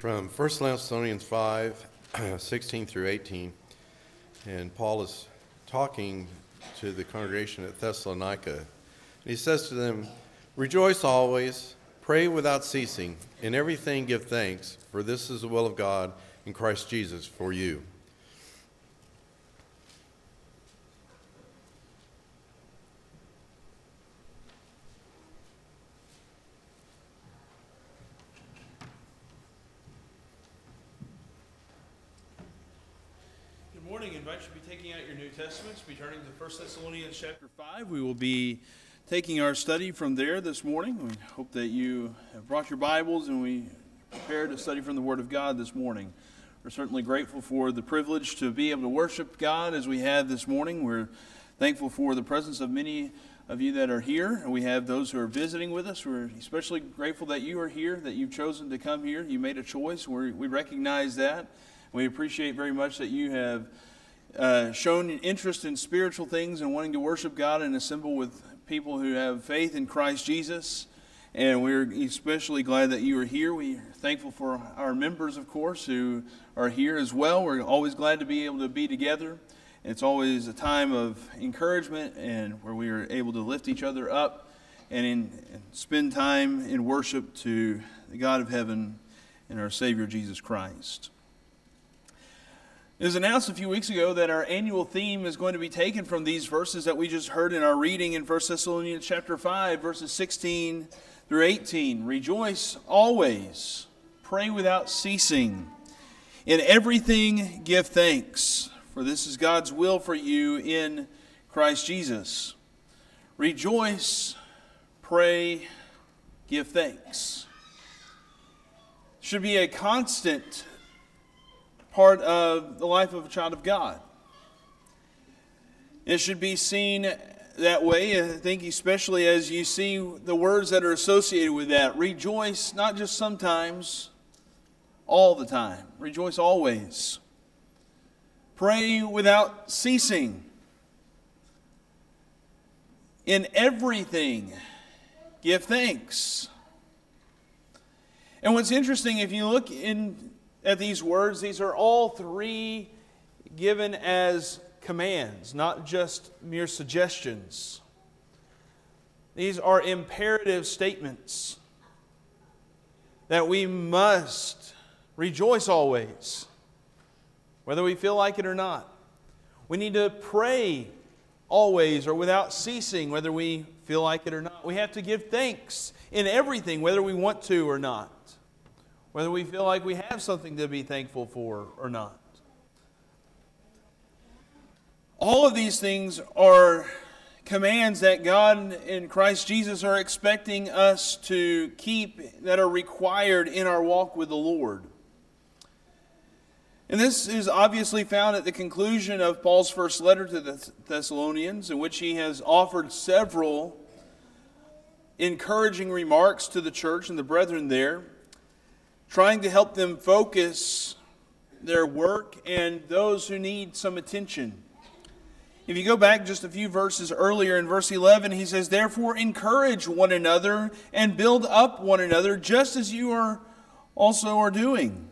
from 1 Thessalonians 5 16 through 18. And Paul is talking to the congregation at Thessalonica. And He says to them, Rejoice always, pray without ceasing, in everything give thanks, for this is the will of God in Christ Jesus for you. Good morning. I invite you to be taking out your New Testaments, be turning to 1 Thessalonians chapter 5. We will be taking our study from there this morning. We hope that you have brought your Bibles and we prepare to study from the Word of God this morning. We're certainly grateful for the privilege to be able to worship God as we have this morning. We're thankful for the presence of many of you that are here. We have those who are visiting with us. We're especially grateful that you are here, that you've chosen to come here. You made a choice. we we recognize that. We appreciate very much that you have uh, shown interest in spiritual things and wanting to worship God and assemble with people who have faith in Christ Jesus. And we're especially glad that you are here. We are thankful for our members, of course, who are here as well. We're always glad to be able to be together. It's always a time of encouragement and where we are able to lift each other up and, in, and spend time in worship to the God of heaven and our Savior Jesus Christ. It was announced a few weeks ago that our annual theme is going to be taken from these verses that we just heard in our reading in 1 Thessalonians chapter 5, verses 16 through 18. Rejoice always, pray without ceasing. In everything give thanks, for this is God's will for you in Christ Jesus. Rejoice, pray, give thanks. Should be a constant part of the life of a child of God. It should be seen that way, I think, especially as you see the words that are associated with that. Rejoice, not just sometimes, all the time. Rejoice always. Pray without ceasing. In everything, give thanks. And what's interesting, if you look in at these words, these are all three given as commands, not just mere suggestions. These are imperative statements that we must rejoice always, whether we feel like it or not. We need to pray always or without ceasing, whether we feel like it or not. We have to give thanks in everything, whether we want to or not whether we feel like we have something to be thankful for or not. All of these things are commands that God in Christ Jesus are expecting us to keep that are required in our walk with the Lord. And this is obviously found at the conclusion of Paul's first letter to the Thessalonians, in which he has offered several encouraging remarks to the church and the brethren there trying to help them focus their work and those who need some attention. If you go back just a few verses earlier in verse 11, he says, Therefore, encourage one another and build up one another, just as you are also are doing.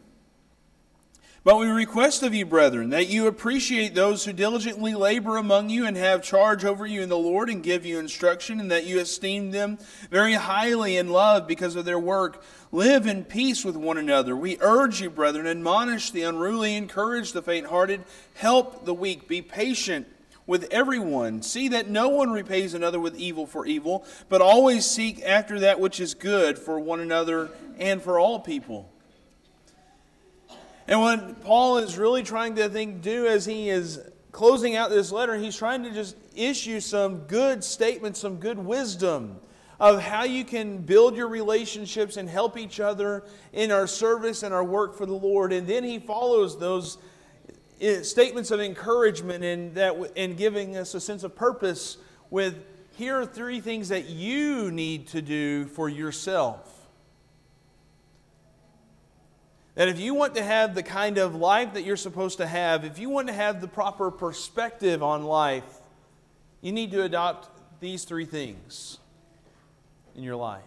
But we request of you, brethren, that you appreciate those who diligently labor among you and have charge over you in the Lord and give you instruction, and that you esteem them very highly in love because of their work. Live in peace with one another. We urge you, brethren, admonish the unruly, encourage the faint hearted, help the weak, be patient with everyone. See that no one repays another with evil for evil, but always seek after that which is good for one another and for all people. And what Paul is really trying to think do as he is closing out this letter, he's trying to just issue some good statements, some good wisdom of how you can build your relationships and help each other in our service and our work for the Lord. And then he follows those eh, statements of encouragement and that and giving us a sense of purpose with here are three things that you need to do for yourself. That if you want to have the kind of life that you're supposed to have, if you want to have the proper perspective on life, you need to adopt these three things in your life.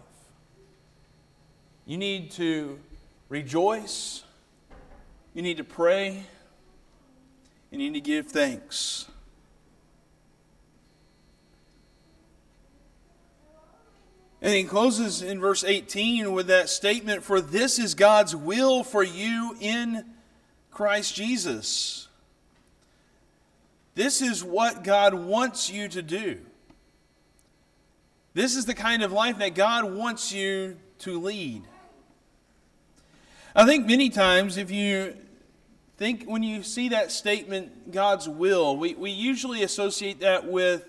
You need to rejoice, you need to pray, and you need to give thanks. And he closes in verse 18 with that statement For this is God's will for you in Christ Jesus. This is what God wants you to do. This is the kind of life that God wants you to lead. I think many times, if you think when you see that statement, God's will, we, we usually associate that with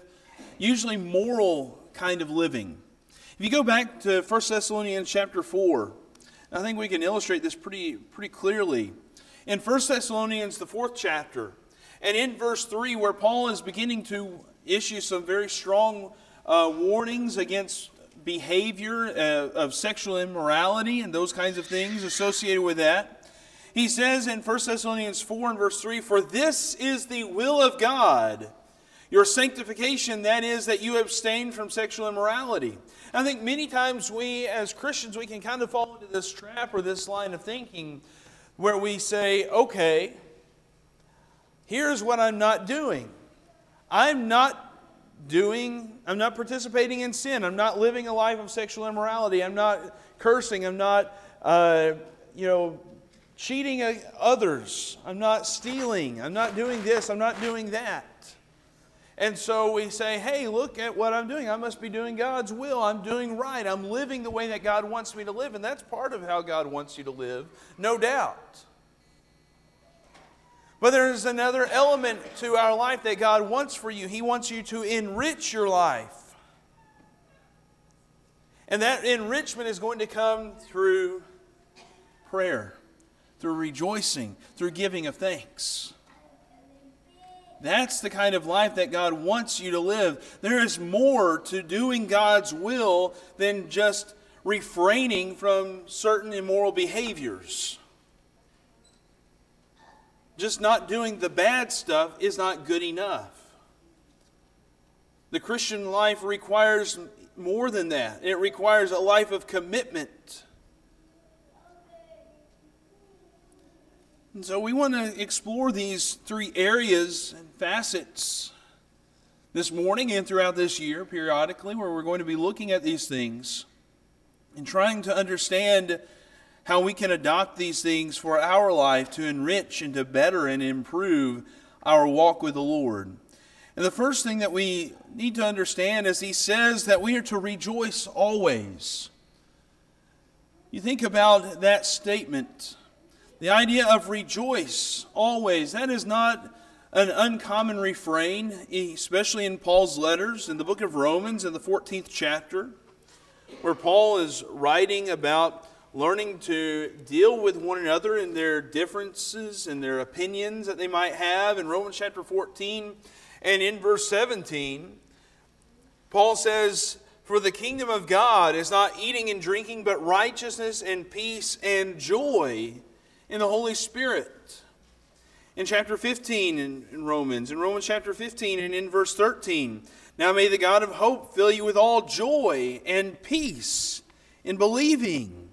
usually moral kind of living. If you go back to 1 Thessalonians chapter 4, I think we can illustrate this pretty, pretty clearly. In 1 Thessalonians, the fourth chapter, and in verse 3, where Paul is beginning to issue some very strong uh, warnings against behavior uh, of sexual immorality and those kinds of things associated with that. He says in 1 Thessalonians 4 and verse 3 For this is the will of God, your sanctification, that is, that you abstain from sexual immorality. I think many times we, as Christians, we can kind of fall into this trap or this line of thinking where we say, okay, here's what I'm not doing. I'm not doing, I'm not participating in sin. I'm not living a life of sexual immorality. I'm not cursing. I'm not, uh, you know, cheating others. I'm not stealing. I'm not doing this. I'm not doing that. And so we say, hey, look at what I'm doing. I must be doing God's will. I'm doing right. I'm living the way that God wants me to live. And that's part of how God wants you to live, no doubt. But there's another element to our life that God wants for you. He wants you to enrich your life. And that enrichment is going to come through prayer, through rejoicing, through giving of thanks. That's the kind of life that God wants you to live. There is more to doing God's will than just refraining from certain immoral behaviors just not doing the bad stuff is not good enough. The Christian life requires more than that, it requires a life of commitment. And so we want to explore these three areas and facets this morning and throughout this year, periodically, where we're going to be looking at these things and trying to understand how we can adopt these things for our life to enrich and to better and improve our walk with the Lord. And the first thing that we need to understand is he says that we are to rejoice always. You think about that statement, the idea of rejoice always. That is not an uncommon refrain, especially in Paul's letters in the book of Romans in the 14th chapter, where Paul is writing about learning to deal with one another in their differences and their opinions that they might have. In Romans chapter 14 and in verse 17, Paul says, For the kingdom of God is not eating and drinking, but righteousness and peace and joy in the Holy Spirit. In chapter 15 in, in Romans, in Romans chapter 15 and in verse 13, now may the God of hope fill you with all joy and peace in believing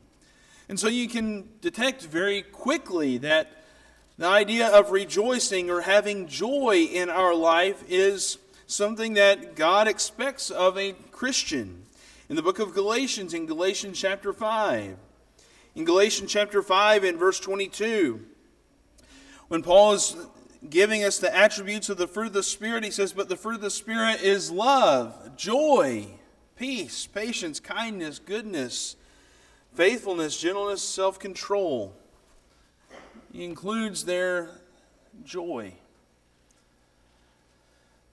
and so you can detect very quickly that the idea of rejoicing or having joy in our life is something that God expects of a Christian. In the book of Galatians, in Galatians chapter 5, in Galatians chapter 5 and verse 22, when Paul is giving us the attributes of the fruit of the Spirit, he says, But the fruit of the Spirit is love, joy, peace, patience, kindness, goodness, faithfulness, gentleness, self control. He includes their joy.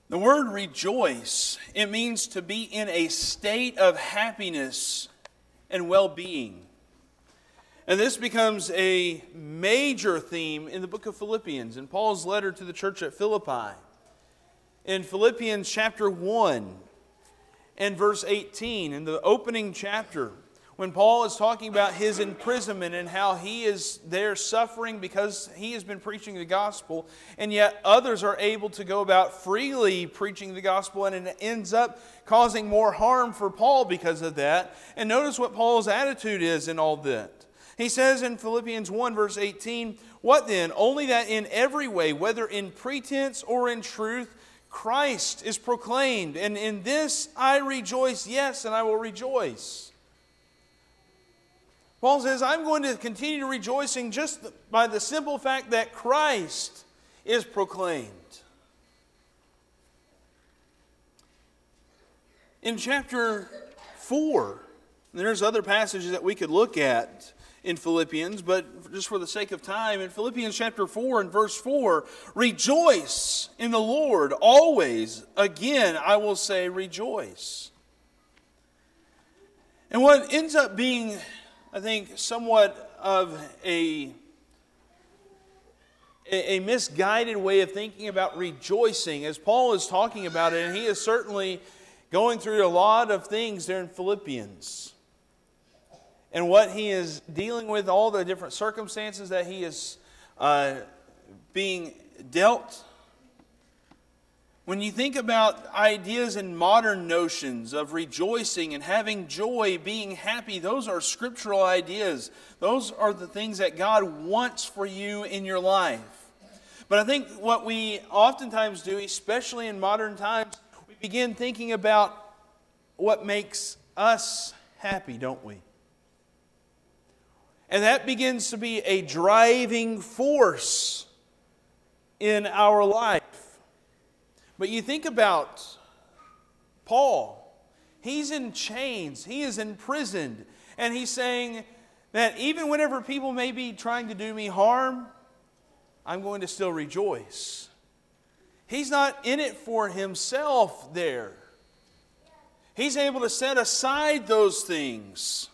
The word rejoice, it means to be in a state of happiness and well being. And this becomes a major theme in the book of Philippians, in Paul's letter to the church at Philippi. In Philippians chapter 1 and verse 18, in the opening chapter, when Paul is talking about his imprisonment and how he is there suffering because he has been preaching the gospel, and yet others are able to go about freely preaching the gospel, and it ends up causing more harm for Paul because of that. And notice what Paul's attitude is in all that. He says in Philippians 1, verse 18, What then? Only that in every way, whether in pretense or in truth, Christ is proclaimed. And in this I rejoice, yes, and I will rejoice. Paul says, I'm going to continue rejoicing just by the simple fact that Christ is proclaimed. In chapter 4, there's other passages that we could look at in Philippians, but just for the sake of time, in Philippians chapter 4 and verse 4, rejoice in the Lord always. Again, I will say rejoice. And what ends up being, I think, somewhat of a, a misguided way of thinking about rejoicing, as Paul is talking about it, and he is certainly going through a lot of things there in Philippians and what he is dealing with, all the different circumstances that he is uh, being dealt. When you think about ideas and modern notions of rejoicing and having joy, being happy, those are scriptural ideas. Those are the things that God wants for you in your life. But I think what we oftentimes do, especially in modern times, we begin thinking about what makes us happy, don't we? And that begins to be a driving force in our life. But you think about Paul. He's in chains, he is imprisoned, and he's saying that even whenever people may be trying to do me harm, I'm going to still rejoice. He's not in it for himself there. He's able to set aside those things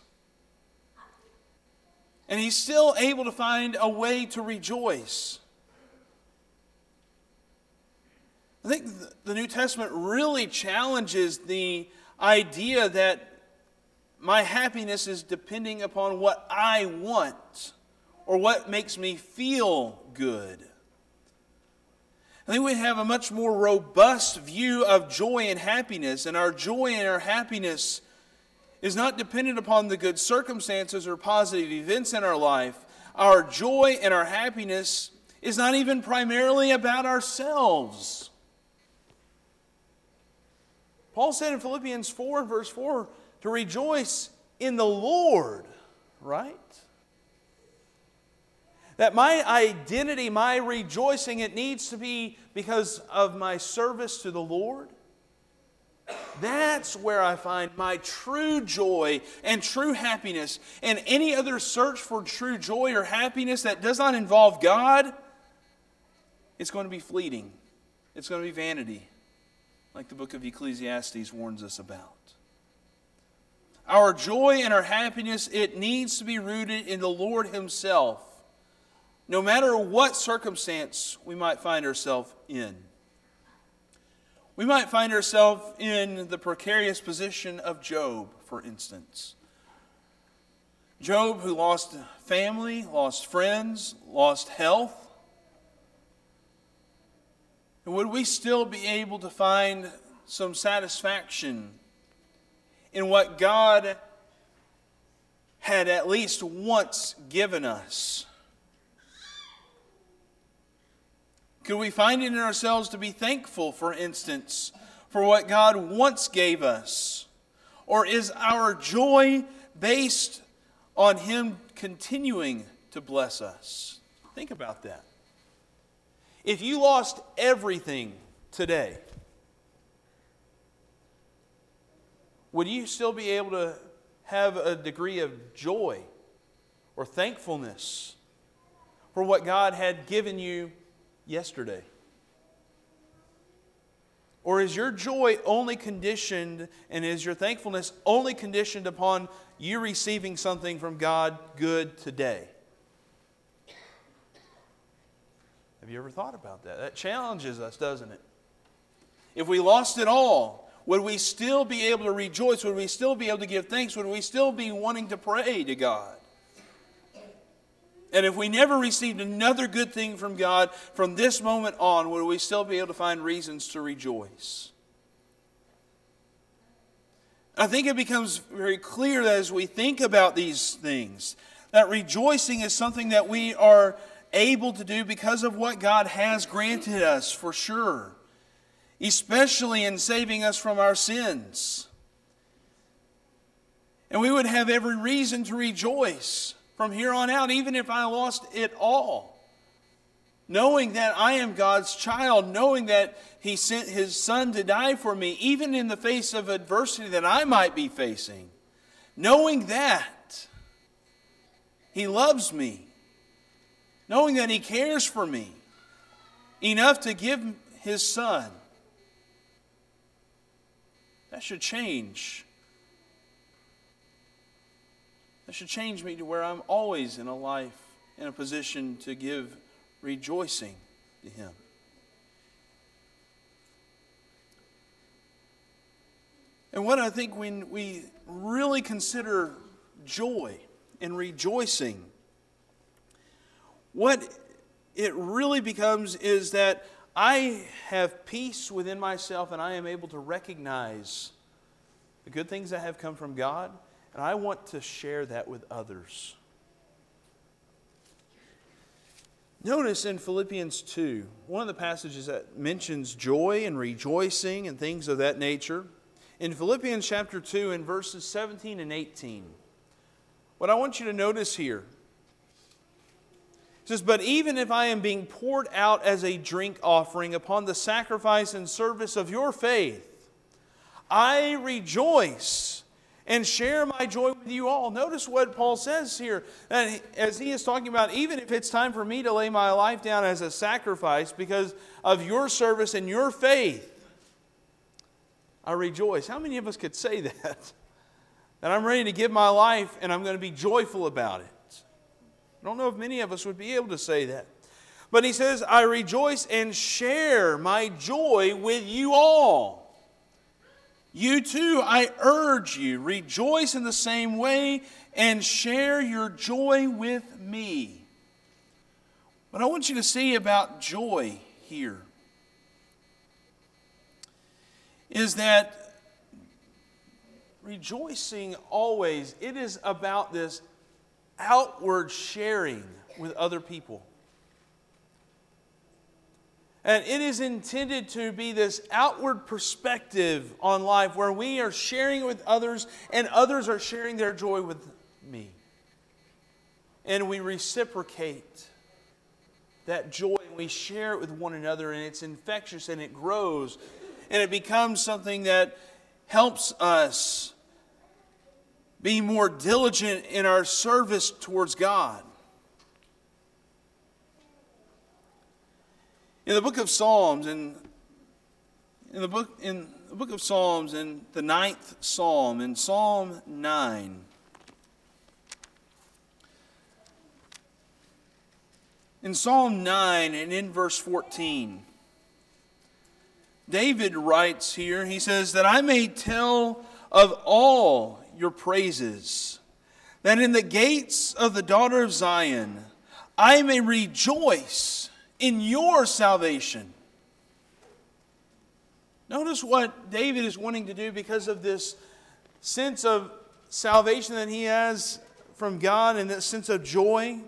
and he's still able to find a way to rejoice. I think the New Testament really challenges the idea that my happiness is depending upon what I want or what makes me feel good. I think we have a much more robust view of joy and happiness, and our joy and our happiness is not dependent upon the good circumstances or positive events in our life. Our joy and our happiness is not even primarily about ourselves. Paul said in Philippians 4 verse 4 to rejoice in the Lord, right? That my identity, my rejoicing, it needs to be because of my service to the Lord. That's where I find my true joy and true happiness. And any other search for true joy or happiness that does not involve God, it's going to be fleeting. It's going to be vanity, like the book of Ecclesiastes warns us about. Our joy and our happiness, it needs to be rooted in the Lord Himself, no matter what circumstance we might find ourselves in. We might find ourselves in the precarious position of Job, for instance. Job, who lost family, lost friends, lost health. And would we still be able to find some satisfaction in what God had at least once given us? Could we find it in ourselves to be thankful, for instance, for what God once gave us? Or is our joy based on Him continuing to bless us? Think about that. If you lost everything today, would you still be able to have a degree of joy or thankfulness for what God had given you yesterday? Or is your joy only conditioned and is your thankfulness only conditioned upon you receiving something from God good today? Have you ever thought about that? That challenges us, doesn't it? If we lost it all, would we still be able to rejoice? Would we still be able to give thanks? Would we still be wanting to pray to God? And if we never received another good thing from God from this moment on, would we still be able to find reasons to rejoice? I think it becomes very clear that as we think about these things, That rejoicing is something that we are able to do because of what God has granted us, for sure, especially in saving us from our sins. And we would have every reason to rejoice from here on out, even if I lost it all. Knowing that I am God's child, knowing that He sent His Son to die for me, even in the face of adversity that I might be facing. Knowing that He loves me, knowing that He cares for me enough to give His Son. That should change that should change me to where I'm always in a life in a position to give rejoicing to Him. And what I think when we really consider joy and rejoicing, what it really becomes is that I have peace within myself and I am able to recognize the good things that have come from God and I want to share that with others. Notice in Philippians 2, one of the passages that mentions joy and rejoicing and things of that nature. In Philippians chapter 2, in verses 17 and 18, what I want you to notice here says, But even if I am being poured out as a drink offering upon the sacrifice and service of your faith, I rejoice and share my joy with you all. Notice what Paul says here. As he is talking about, even if it's time for me to lay my life down as a sacrifice because of your service and your faith, I rejoice. How many of us could say that? That I'm ready to give my life and I'm going to be joyful about it. I don't know if many of us would be able to say that. But he says, I rejoice and share my joy with you all. You too, I urge you, rejoice in the same way and share your joy with me. What I want you to see about joy here is that rejoicing always, it is about this outward sharing with other people. And it is intended to be this outward perspective on life where we are sharing with others and others are sharing their joy with me. And we reciprocate that joy and we share it with one another and it's infectious and it grows and it becomes something that helps us be more diligent in our service towards God. In the book of Psalms, in, in, the book, in the book of Psalms, in the ninth psalm, in Psalm 9, in Psalm 9 and in verse 14, David writes here, he says, That I may tell of all your praises, that in the gates of the daughter of Zion I may rejoice in your salvation. Notice what David is wanting to do because of this sense of salvation that he has from God and that sense of joy.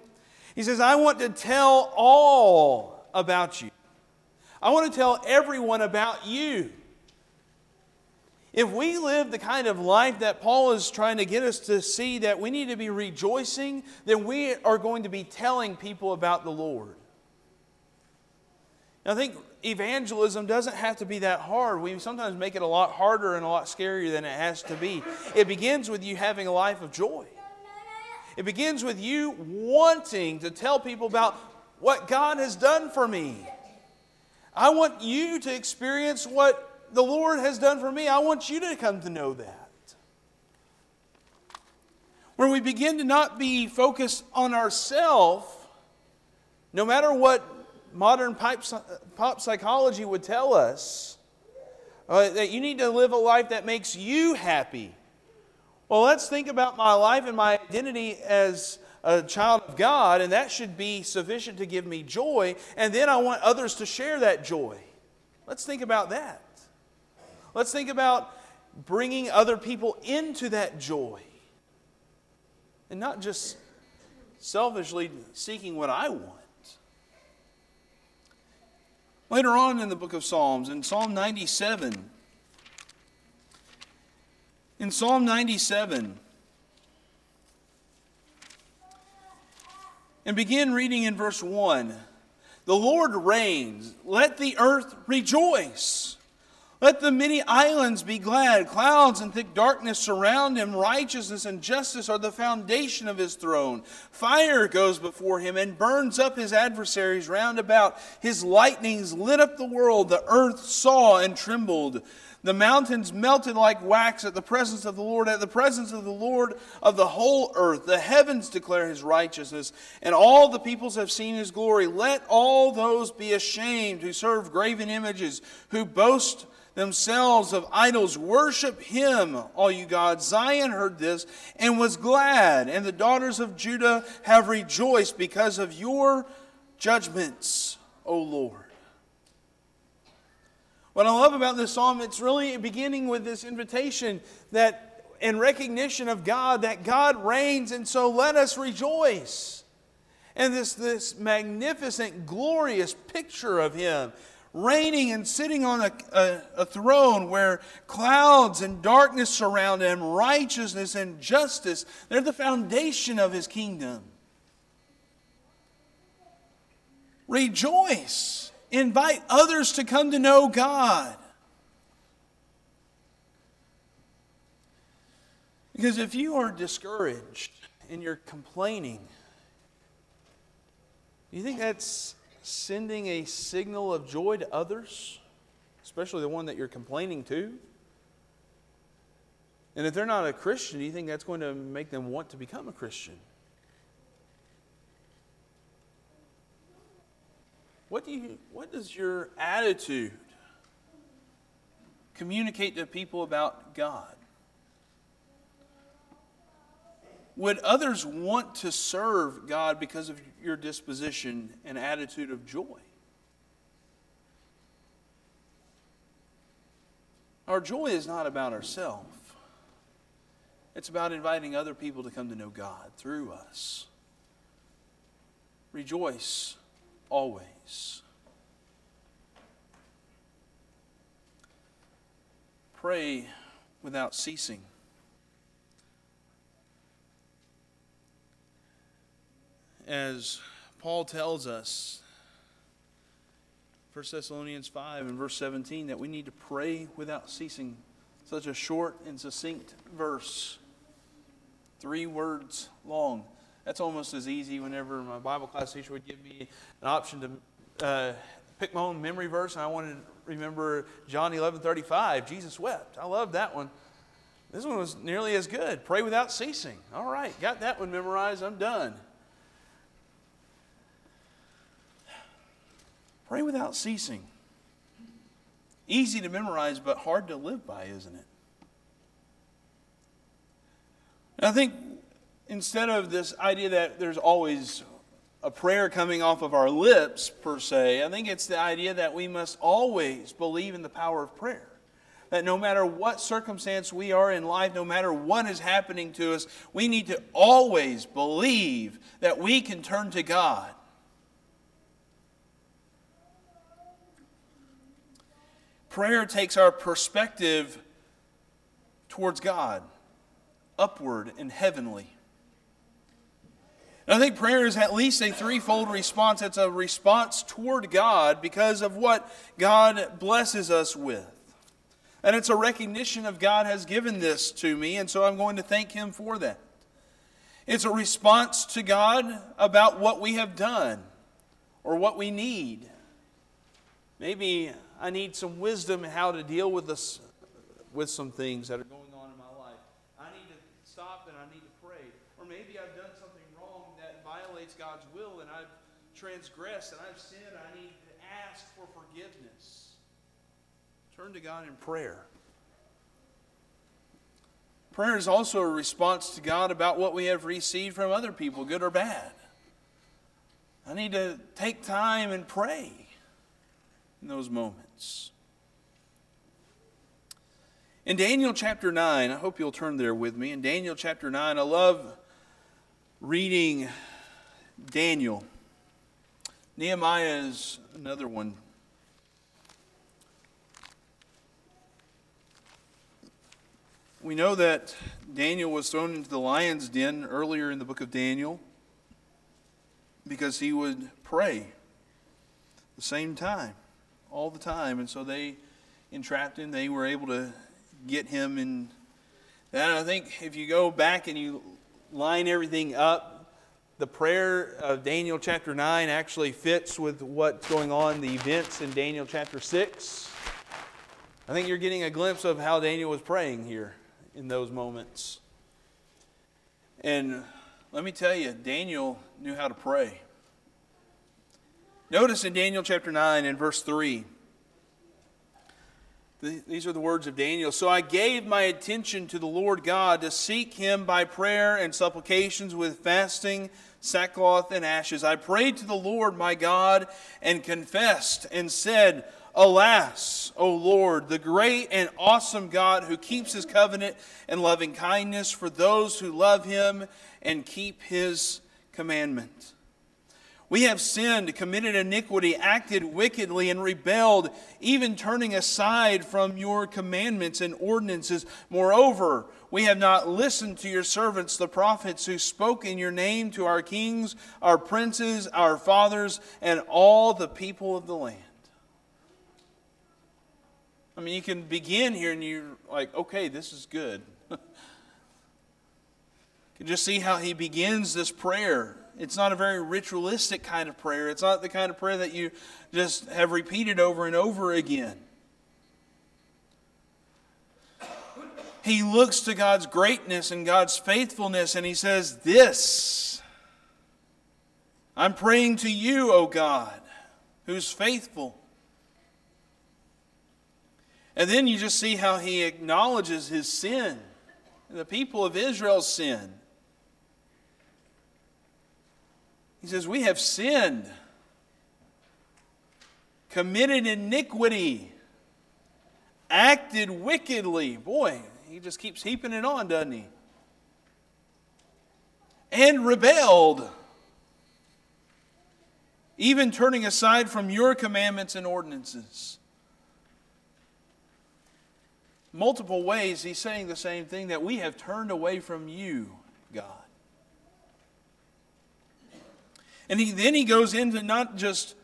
He says, I want to tell all about you. I want to tell everyone about you. If we live the kind of life that Paul is trying to get us to see that we need to be rejoicing, then we are going to be telling people about the Lord. I think evangelism doesn't have to be that hard. We sometimes make it a lot harder and a lot scarier than it has to be. It begins with you having a life of joy. It begins with you wanting to tell people about what God has done for me. I want you to experience what the Lord has done for me. I want you to come to know that. Where we begin to not be focused on ourselves, no matter what modern pop psychology would tell us uh, that you need to live a life that makes you happy. Well, let's think about my life and my identity as a child of God, and that should be sufficient to give me joy, and then I want others to share that joy. Let's think about that. Let's think about bringing other people into that joy and not just selfishly seeking what I want. Later on in the book of Psalms, in Psalm 97, in Psalm 97, and begin reading in verse 1 The Lord reigns, let the earth rejoice. Let the many islands be glad. Clouds and thick darkness surround him. Righteousness and justice are the foundation of his throne. Fire goes before him and burns up his adversaries round about. His lightnings lit up the world. The earth saw and trembled. The mountains melted like wax at the presence of the Lord, at the presence of the Lord of the whole earth. The heavens declare his righteousness, and all the peoples have seen his glory. Let all those be ashamed who serve graven images, who boast themselves of idols. Worship him, all you gods. Zion heard this and was glad, and the daughters of Judah have rejoiced because of your judgments, O Lord. What I love about this psalm, it's really beginning with this invitation that in recognition of God, that God reigns, and so let us rejoice. And this, this magnificent, glorious picture of Him reigning and sitting on a, a, a, throne where clouds and darkness surround him, righteousness and justice, they're the foundation of his kingdom. Rejoice. Invite others to come to know God. Because if you are discouraged and you're complaining, you think that's sending a signal of joy to others, especially the one that you're complaining to? And if they're not a Christian, do you think that's going to make them want to become a Christian? What, do you, what does your attitude communicate to people about God? Would others want to serve God because of your disposition and attitude of joy? Our joy is not about ourselves. It's about inviting other people to come to know God through us. Rejoice always. Pray without ceasing. As Paul tells us, 1 Thessalonians 5 and verse 17, that we need to pray without ceasing. Such a short and succinct verse, three words long. That's almost as easy whenever my Bible class teacher would give me an option to uh, pick my own memory verse, and I wanted to remember John 11 35, Jesus wept. I love that one. This one was nearly as good. Pray without ceasing. All right, got that one memorized. I'm done. Pray without ceasing. Easy to memorize, but hard to live by, isn't it? And I think instead of this idea that there's always a prayer coming off of our lips, per se, I think it's the idea that we must always believe in the power of prayer. That no matter what circumstance we are in life, no matter what is happening to us, we need to always believe that we can turn to God Prayer takes our perspective towards God, upward and heavenly. And I think prayer is at least a threefold response. It's a response toward God because of what God blesses us with. And it's a recognition of God has given this to me, and so I'm going to thank Him for that. It's a response to God about what we have done or what we need. Maybe I need some wisdom in how to deal with this, with some things that are going on in my life. I need to stop and I need to pray. Or maybe I've done something wrong that violates God's will and I've transgressed and I've sinned. I need to ask for forgiveness. Turn to God in prayer. Prayer is also a response to God about what we have received from other people, good or bad. I need to take time and pray in those moments. In Daniel chapter 9, I hope you'll turn there with me. In Daniel chapter 9, I love reading Daniel. Nehemiah is another one. We know that Daniel was thrown into the lion's den earlier in the book of Daniel because he would pray the same time, all the time. And so they entrapped him. They were able to get him And And I think if you go back and you line everything up, the prayer of Daniel chapter 9 actually fits with what's going on, the events in Daniel chapter 6. I think you're getting a glimpse of how Daniel was praying here in those moments. And let me tell you, Daniel knew how to pray. Notice in Daniel chapter 9 and verse 3. These are the words of Daniel. So I gave my attention to the Lord God to seek him by prayer and supplications with fasting, sackcloth, and ashes. I prayed to the Lord my God and confessed and said, Alas, O Lord, the great and awesome God who keeps his covenant and loving kindness for those who love him and keep his commandment. We have sinned, committed iniquity, acted wickedly, and rebelled, even turning aside from your commandments and ordinances. Moreover, we have not listened to your servants, the prophets, who spoke in your name to our kings, our princes, our fathers, and all the people of the land. I mean, you can begin here and you're like, okay, this is good. you can just see how he begins this prayer it's not a very ritualistic kind of prayer. It's not the kind of prayer that you just have repeated over and over again. He looks to God's greatness and God's faithfulness and he says, This, I'm praying to you, O God, who's faithful. And then you just see how he acknowledges his sin, the people of Israel's sin. He says, We have sinned, committed iniquity, acted wickedly. Boy, he just keeps heaping it on, doesn't he? And rebelled, even turning aside from your commandments and ordinances. Multiple ways he's saying the same thing that we have turned away from you, God. And he, then he goes into not just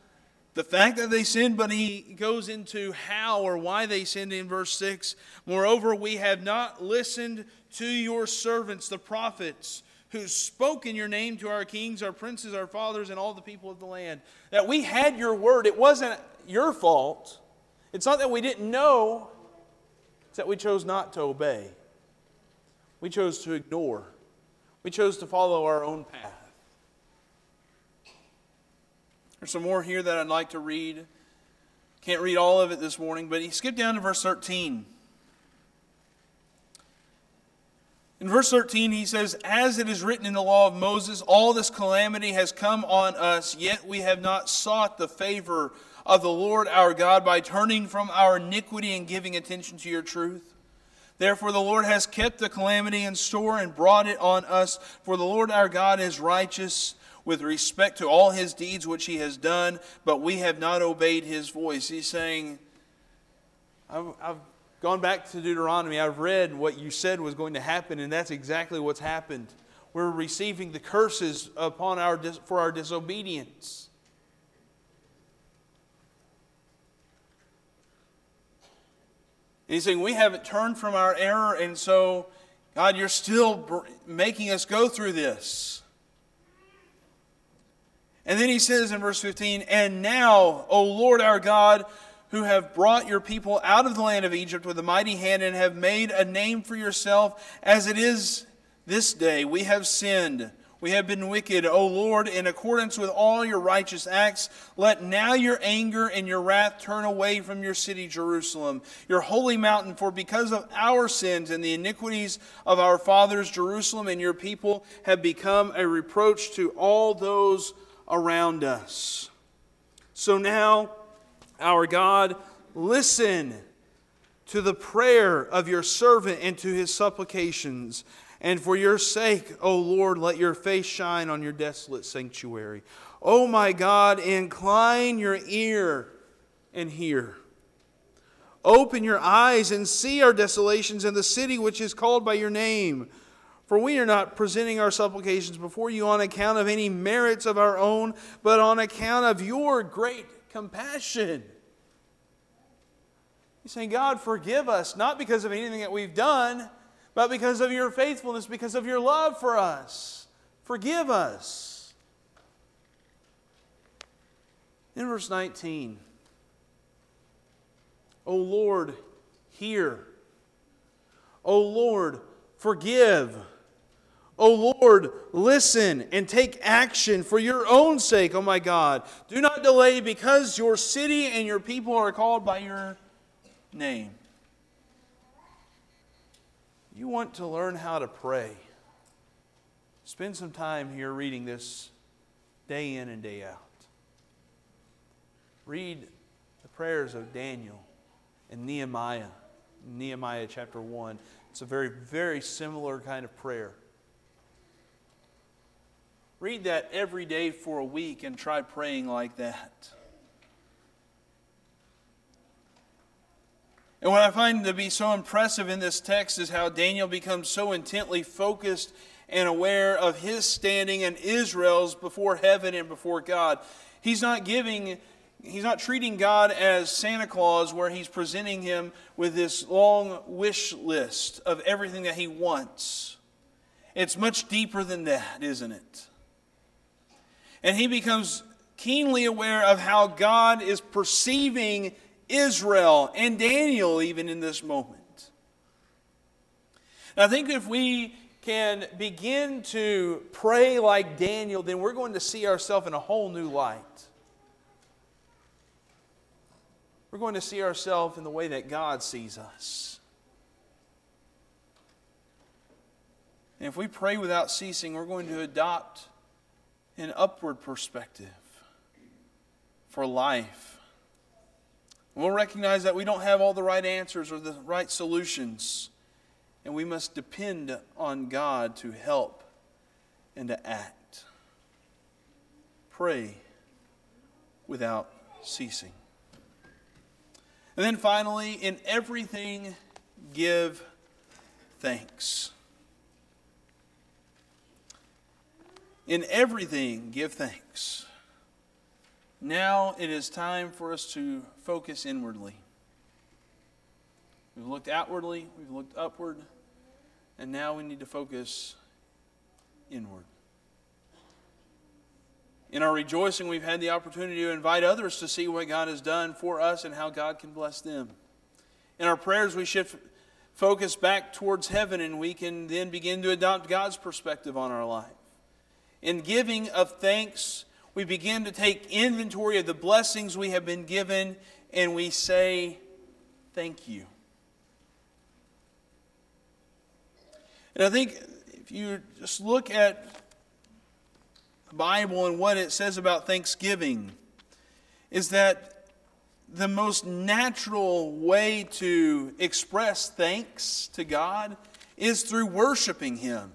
the fact that they sinned, but he goes into how or why they sinned in verse 6. Moreover, we have not listened to your servants, the prophets, who spoke in your name to our kings, our princes, our fathers, and all the people of the land. That we had your word. It wasn't your fault. It's not that we didn't know, it's that we chose not to obey. We chose to ignore. We chose to follow our own path. There's some more here that I'd like to read. Can't read all of it this morning, but he skipped down to verse 13. In verse 13, he says, As it is written in the law of Moses, all this calamity has come on us, yet we have not sought the favor of the Lord our God by turning from our iniquity and giving attention to your truth. Therefore, the Lord has kept the calamity in store and brought it on us, for the Lord our God is righteous with respect to all his deeds which he has done, but we have not obeyed his voice. He's saying, I've, I've gone back to Deuteronomy. I've read what you said was going to happen, and that's exactly what's happened. We're receiving the curses upon our, for our disobedience. He's saying, We haven't turned from our error, and so, God, you're still making us go through this. And then he says in verse 15, And now, O Lord our God, who have brought your people out of the land of Egypt with a mighty hand and have made a name for yourself, as it is this day, we have sinned. We have been wicked, O Lord, in accordance with all your righteous acts. Let now your anger and your wrath turn away from your city, Jerusalem, your holy mountain. For because of our sins and the iniquities of our fathers, Jerusalem and your people have become a reproach to all those around us. So now, our God, listen to the prayer of your servant and to his supplications, And for your sake, O Lord, let your face shine on your desolate sanctuary. O my God, incline your ear and hear. Open your eyes and see our desolations and the city which is called by your name. For we are not presenting our supplications before you on account of any merits of our own, but on account of your great compassion. He's saying, God, forgive us, not because of anything that we've done, but because of your faithfulness, because of your love for us. Forgive us. In verse 19, O Lord, hear. O Lord, forgive. O Lord, listen and take action for your own sake, O my God. Do not delay because your city and your people are called by your name. You want to learn how to pray. Spend some time here reading this day in and day out. Read the prayers of Daniel and Nehemiah, Nehemiah chapter 1. It's a very, very similar kind of prayer. Read that every day for a week and try praying like that. And what I find to be so impressive in this text is how Daniel becomes so intently focused and aware of his standing and Israel's before heaven and before God. He's not giving he's not treating God as Santa Claus where he's presenting him with this long wish list of everything that he wants. It's much deeper than that, isn't it? And he becomes keenly aware of how God is perceiving Israel and Daniel even in this moment. I think if we can begin to pray like Daniel, then we're going to see ourselves in a whole new light. We're going to see ourselves in the way that God sees us. And if we pray without ceasing, we're going to adopt an upward perspective for life. We'll recognize that we don't have all the right answers or the right solutions, and we must depend on God to help and to act. Pray without ceasing. And then finally, in everything, give thanks. In everything, give thanks. Now it is time for us to focus inwardly. We've looked outwardly, we've looked upward, and now we need to focus inward. In our rejoicing, we've had the opportunity to invite others to see what God has done for us and how God can bless them. In our prayers, we should focus back towards heaven and we can then begin to adopt God's perspective on our life. In giving of thanks, we begin to take inventory of the blessings we have been given and we say, Thank you. And I think if you just look at the Bible and what it says about thanksgiving, is that the most natural way to express thanks to God is through worshiping Him.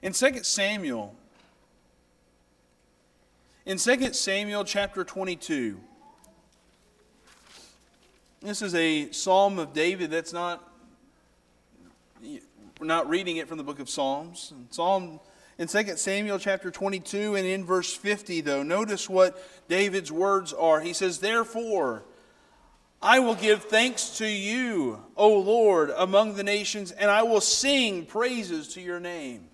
In 2 Samuel, in 2 Samuel chapter 22, this is a psalm of David that's not, we're not reading it from the book of Psalms. Psalm in 2 Samuel chapter 22 and in verse 50, though, notice what David's words are. He says, Therefore, I will give thanks to you, O Lord, among the nations, and I will sing praises to your name.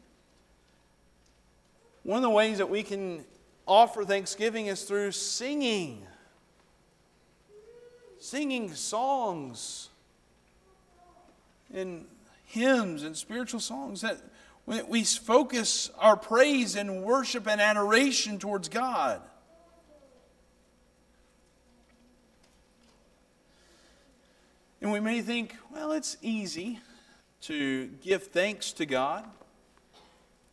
One of the ways that we can offer thanksgiving is through singing. Singing songs and hymns and spiritual songs that we focus our praise and worship and adoration towards God. And we may think, well, it's easy to give thanks to God.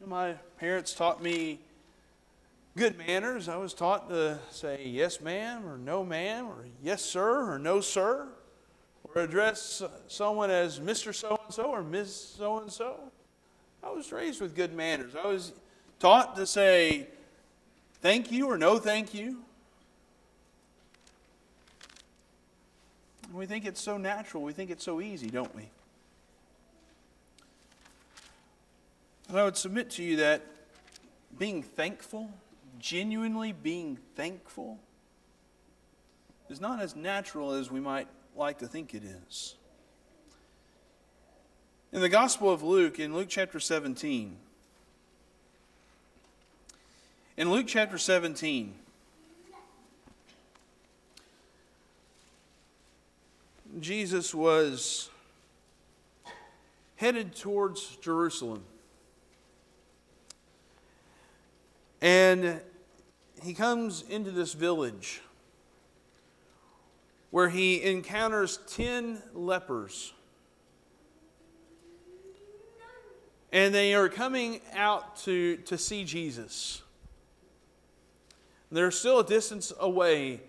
My parents taught me good manners, I was taught to say yes, ma'am, or no, ma'am, or yes, sir, or no, sir, or address someone as Mr. So and so or Miss So and so. I was raised with good manners. I was taught to say thank you or no thank you. We think it's so natural. We think it's so easy, don't we? And I would submit to you that being thankful, genuinely being thankful, is not as natural as we might like to think it is. In the Gospel of Luke, in Luke chapter 17, in Luke chapter 17, Jesus was headed towards Jerusalem. And he comes into this village where he encounters 10 lepers. And they are coming out to, to see Jesus. They're still a distance away,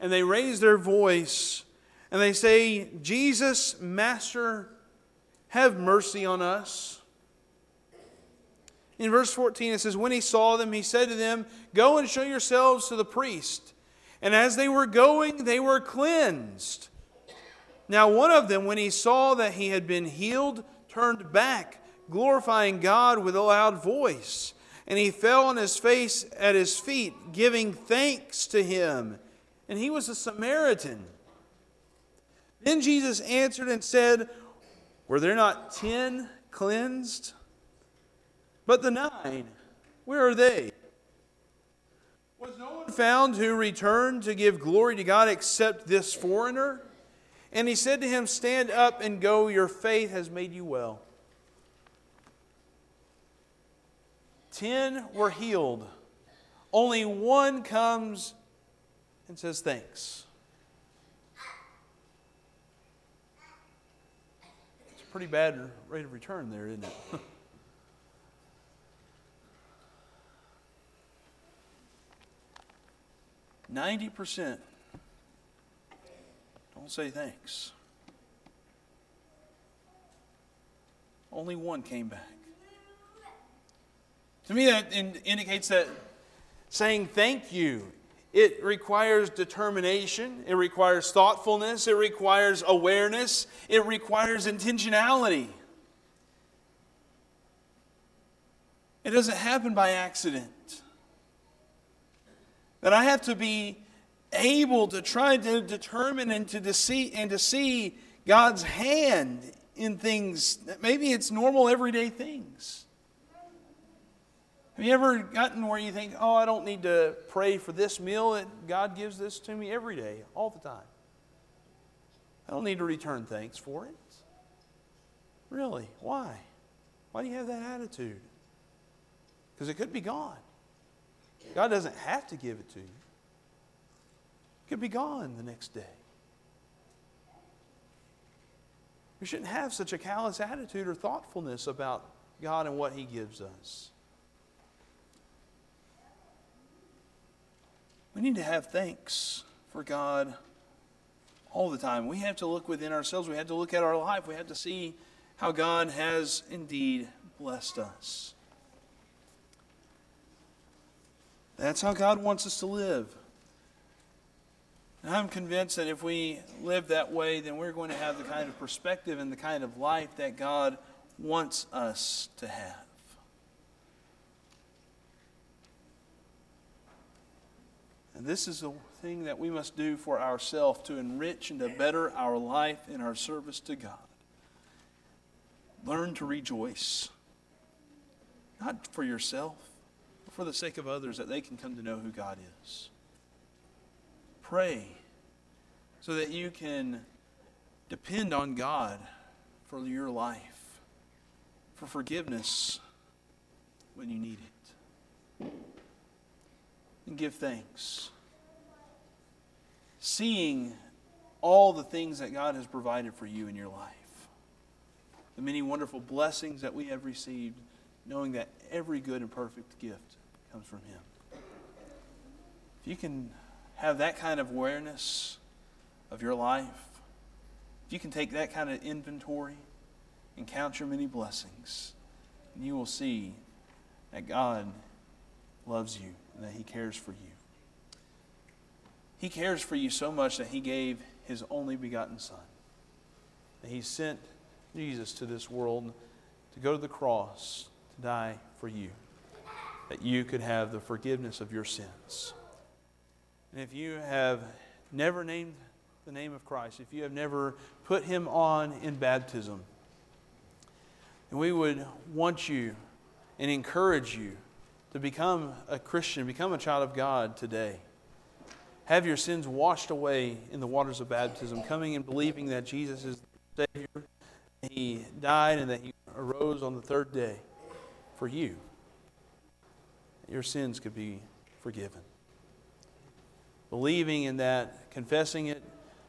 and they raise their voice and they say, Jesus, Master, have mercy on us. In verse 14, it says, When he saw them, he said to them, Go and show yourselves to the priest. And as they were going, they were cleansed. Now, one of them, when he saw that he had been healed, turned back, glorifying God with a loud voice. And he fell on his face at his feet, giving thanks to him. And he was a Samaritan. Then Jesus answered and said, Were there not ten cleansed? But the nine, where are they? Was no one found who returned to give glory to God except this foreigner? And he said to him, Stand up and go, your faith has made you well. Ten were healed. Only one comes and says, Thanks. It's a pretty bad rate of return there, isn't it? Ninety percent don't say thanks. Only one came back. To me, that in, indicates that saying thank you, it requires determination, it requires thoughtfulness, it requires awareness, it requires intentionality. It doesn't happen by accident. That I have to be able to try to determine and to see and to see God's hand in things. Maybe it's normal everyday things. Have you ever gotten where you think, oh, I don't need to pray for this meal? That God gives this to me every day, all the time. I don't need to return thanks for it. Really? Why? Why do you have that attitude? Because it could be gone. God doesn't have to give it to you. It could be gone the next day. We shouldn't have such a callous attitude or thoughtfulness about God and what He gives us. We need to have thanks for God all the time. We have to look within ourselves. We have to look at our life. We have to see how God has indeed blessed us. That's how God wants us to live. And I'm convinced that if we live that way, then we're going to have the kind of perspective and the kind of life that God wants us to have. And this is the thing that we must do for ourselves to enrich and to better our life in our service to God. Learn to rejoice, not for yourself for the sake of others that they can come to know who God is. Pray so that you can depend on God for your life, for forgiveness when you need it. And give thanks. Seeing all the things that God has provided for you in your life, the many wonderful blessings that we have received, knowing that every good and perfect gift comes from Him. If you can have that kind of awareness of your life, if you can take that kind of inventory and count your many blessings, and you will see that God loves you and that He cares for you. He cares for you so much that He gave His only begotten Son. That He sent Jesus to this world to go to the cross to die for you, that you could have the forgiveness of your sins. And if you have never named the name of Christ, if you have never put Him on in baptism, then we would want you and encourage you to become a Christian, become a child of God today. Have your sins washed away in the waters of baptism, coming and believing that Jesus is the Savior. He died and that He arose on the third day for you. Your sins could be forgiven. Believing in that, confessing it,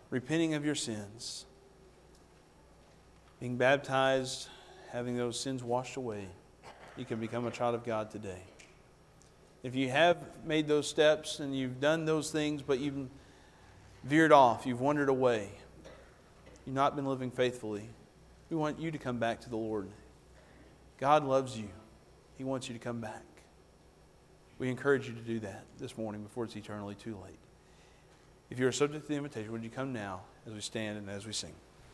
repenting of your sins, being baptized, having those sins washed away, you can become a child of God today. If you have made those steps and you've done those things, but you've veered off, you've wandered away, you've not been living faithfully, we want you to come back to the Lord. God loves you, He wants you to come back. We encourage you to do that this morning before it's eternally too late. If you are subject to the invitation, would you come now as we stand and as we sing?